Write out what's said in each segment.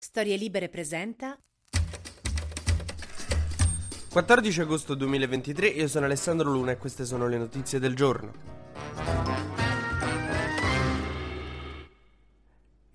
Storie Libere presenta 14 agosto 2023, io sono Alessandro Luna e queste sono le notizie del giorno.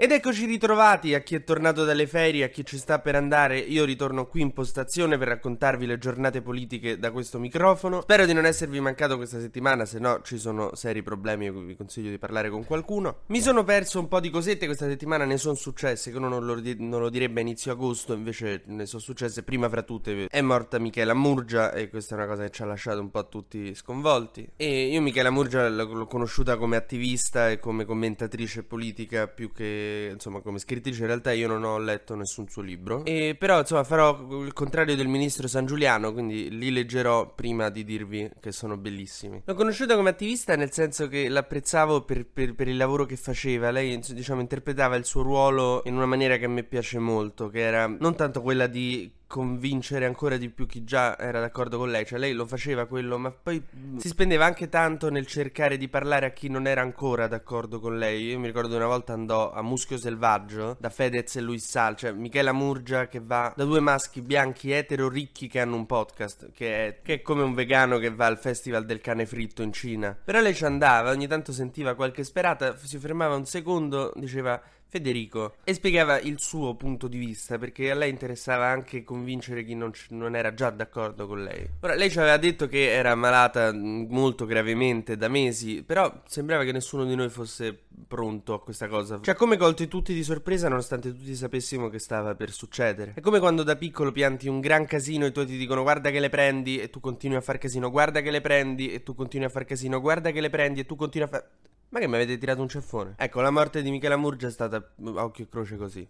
Ed eccoci ritrovati a chi è tornato dalle ferie, a chi ci sta per andare. Io ritorno qui in postazione per raccontarvi le giornate politiche da questo microfono. Spero di non esservi mancato questa settimana, se no ci sono seri problemi vi consiglio di parlare con qualcuno. Mi sono perso un po' di cosette questa settimana, ne sono successe, che uno non lo, non lo direbbe a inizio agosto, invece ne sono successe prima fra tutte. È morta Michela Murgia e questa è una cosa che ci ha lasciato un po' tutti sconvolti. E io Michela Murgia l'ho conosciuta come attivista e come commentatrice politica più che insomma come scrittrice in realtà io non ho letto nessun suo libro. E però insomma farò il contrario del ministro San Giuliano quindi li leggerò prima di dirvi che sono bellissimi. L'ho conosciuta come attivista nel senso che l'apprezzavo per, per, per il lavoro che faceva. Lei diciamo interpretava il suo ruolo in una maniera che a me piace molto che era non tanto quella di convincere ancora di più chi già era d'accordo con lei, cioè lei lo faceva quello, ma poi si spendeva anche tanto nel cercare di parlare a chi non era ancora d'accordo con lei. Io mi ricordo una volta andò a Muschio Selvaggio da Fedez e Luis Sal, cioè Michela Murgia che va da due maschi bianchi etero ricchi che hanno un podcast, che è, che è come un vegano che va al festival del cane fritto in Cina. Però lei ci andava, ogni tanto sentiva qualche sperata, si fermava un secondo, diceva Federico e spiegava il suo punto di vista perché a lei interessava anche convincere chi non, non, era già d'accordo con lei. Ora, lei ci aveva detto che era malata molto gravemente da mesi, però sembrava che nessuno di noi fosse pronto a questa cosa. Cioè, come colti tutti di sorpresa nonostante tutti sapessimo che stava per succedere. È come quando da piccolo pianti un gran casino e tuoi ti dicono guarda che le prendi e tu continui a far casino, guarda che le prendi e tu continui a far casino, guarda che le prendi e tu continui a far... Ma che mi avete tirato un ceffone? Ecco, la morte di Michela Murgia è stata a occhio e croce così.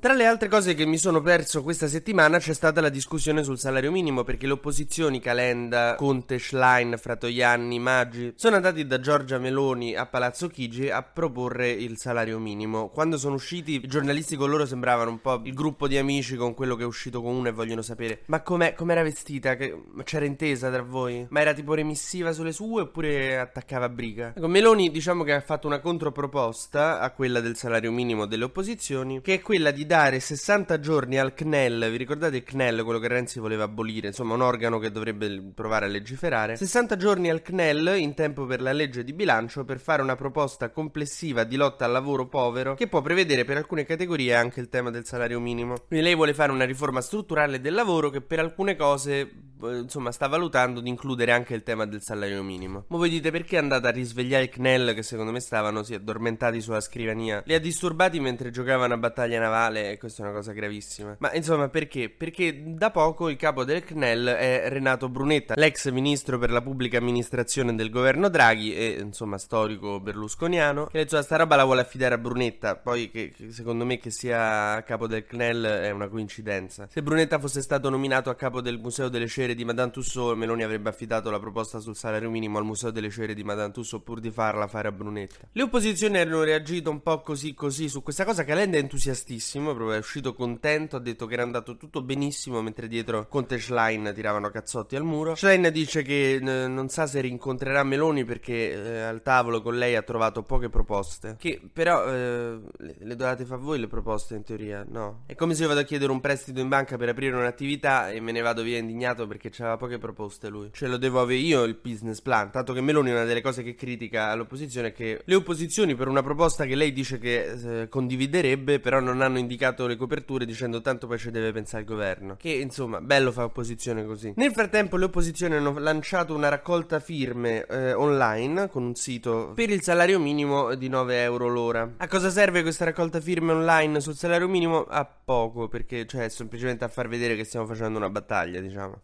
Tra le altre cose che mi sono perso questa settimana c'è stata la discussione sul salario minimo perché le opposizioni Calenda, Conte, Schlein, Fratoianni, Maggi sono andati da Giorgia Meloni a Palazzo Chigi a proporre il salario minimo. Quando sono usciti i giornalisti con loro sembravano un po' il gruppo di amici con quello che è uscito con uno e vogliono sapere ma com'era vestita? Che, c'era intesa tra voi? Ma era tipo remissiva sulle sue oppure attaccava briga? Ecco, Meloni diciamo che ha fatto una controproposta a quella del salario minimo delle opposizioni che è quella di dare 60 giorni al CNEL, vi ricordate il CNEL, quello che Renzi voleva abolire, insomma un organo che dovrebbe provare a legiferare, 60 giorni al CNEL in tempo per la legge di bilancio per fare una proposta complessiva di lotta al lavoro povero che può prevedere per alcune categorie anche il tema del salario minimo. Quindi lei vuole fare una riforma strutturale del lavoro che per alcune cose insomma sta valutando di includere anche il tema del salario minimo. Ma voi dite perché è andata a risvegliare il CNEL che secondo me stavano sì, addormentati sulla scrivania? Li ha disturbati mentre giocavano a battaglia navale e questa è una cosa gravissima. Ma insomma, perché? Perché da poco il capo del CNEL è Renato Brunetta, l'ex ministro per la pubblica amministrazione del governo Draghi e insomma storico berlusconiano, che insomma sta roba la vuole affidare a Brunetta, poi che, che secondo me che sia capo del CNEL è una coincidenza. Se Brunetta fosse stato nominato a capo del Museo delle Cere di Madame Tussauds, Meloni avrebbe affidato la proposta sul salario minimo al Museo delle Cere di Madame Tussauds pur di farla fare a Brunetta. Le opposizioni hanno reagito un po' così così su questa cosa, Calenda è entusiastissimo, proprio è uscito contento, ha detto che era andato tutto benissimo mentre dietro Conte e Schlein tiravano cazzotti al muro. Schlein dice che eh, non sa se rincontrerà Meloni perché eh, al tavolo con lei ha trovato poche proposte. Che però eh, le, le dovete fare voi le proposte in teoria, no? È come se io vado a chiedere un prestito in banca per aprire un'attività e me ne vado via indignato perché c'aveva poche proposte lui. Cioè lo devo avere io il business plan, tanto che Meloni una delle cose che critica all'opposizione è che le opposizioni per una proposta che lei dice che eh, condividerebbe però non hanno indicato le coperture dicendo tanto poi ci deve pensare il governo. Che insomma, bello fa opposizione così. Nel frattempo le opposizioni hanno lanciato una raccolta firme eh, online con un sito per il salario minimo di 9 euro l'ora. A cosa serve questa raccolta firme online sul salario minimo? A poco, perché cioè semplicemente a far vedere che stiamo facendo una battaglia, diciamo.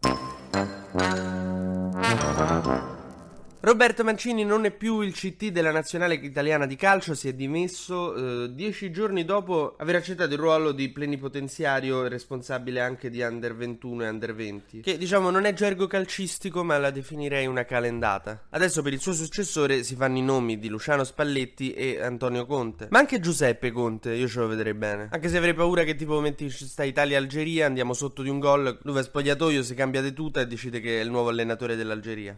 Thank you. Roberto Mancini non è più il CT della nazionale italiana di calcio, si è dimesso eh, dieci giorni dopo aver accettato il ruolo di plenipotenziario responsabile anche di Under 21 e Under 20, che diciamo non è gergo calcistico ma la definirei una calendata. Adesso per il suo successore si fanno i nomi di Luciano Spalletti e Antonio Conte, ma anche Giuseppe Conte, io ce lo vedrei bene, anche se avrei paura che tipo metti sta Italia-Algeria, andiamo sotto di un gol, lui va spogliatoio, si cambia di tuta e decide che è il nuovo allenatore dell'Algeria.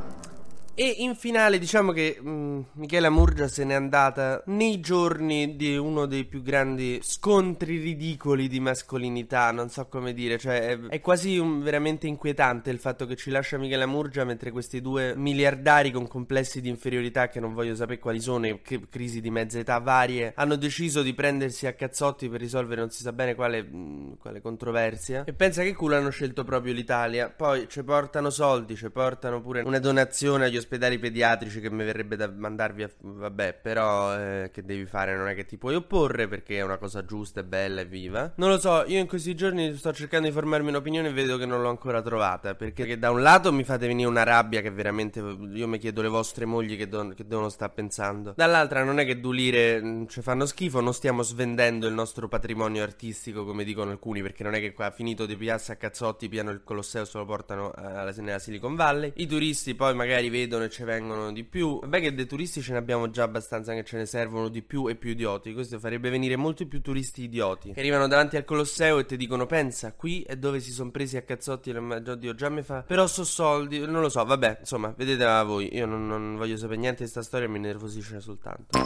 E in finale diciamo che mh, Michela Murgia se n'è andata nei giorni di uno dei più grandi scontri ridicoli di mascolinità, non so come dire, cioè è, è quasi un, veramente inquietante il fatto che ci lascia Michela Murgia mentre questi due miliardari con complessi di inferiorità che non voglio sapere quali sono e che crisi di mezza età varie hanno deciso di prendersi a cazzotti per risolvere non si sa bene quale, mh, quale controversia. E pensa che culo hanno scelto proprio l'Italia, poi ci portano soldi, ci portano pure una donazione agli ospedali pediatrici che mi verrebbe da mandarvi a... vabbè, però eh, che devi fare? Non è che ti puoi opporre perché è una cosa giusta e bella e viva. Non lo so, io in questi giorni sto cercando di formarmi un'opinione e vedo che non l'ho ancora trovata, perché da un lato mi fate venire una rabbia che veramente io mi chiedo le vostre mogli che, don- che devono stare pensando. Dall'altra non è che Dulire mm, ci fanno schifo, non stiamo svendendo il nostro patrimonio artistico come dicono alcuni, perché non è che qua finito di piazza a cazzotti piano il Colosseo se lo portano eh, alla, nella Silicon Valley. I turisti poi magari vedono e ci vengono di più. Vabbè che dei turisti ce ne abbiamo già abbastanza che ce ne servono di più e più idioti. Questo farebbe venire molti più turisti idioti che arrivano davanti al Colosseo e ti dicono pensa, qui è dove si sono presi a cazzotti. Oddio, già mi fa... Però so soldi, non lo so, vabbè, insomma, vedete a voi. Io non, non voglio sapere niente di questa storia, mi nervosisce soltanto.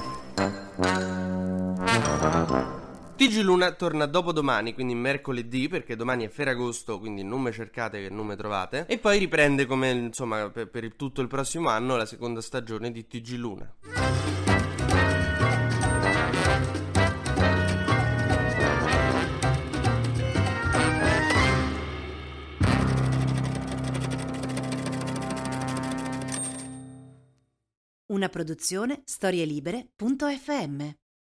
TG Luna torna dopodomani, quindi mercoledì, perché domani è Ferragosto, quindi non me cercate che non me trovate. E poi riprende come, insomma, per, per tutto il prossimo anno la seconda stagione di TG Luna. Una produzione storielibere.fm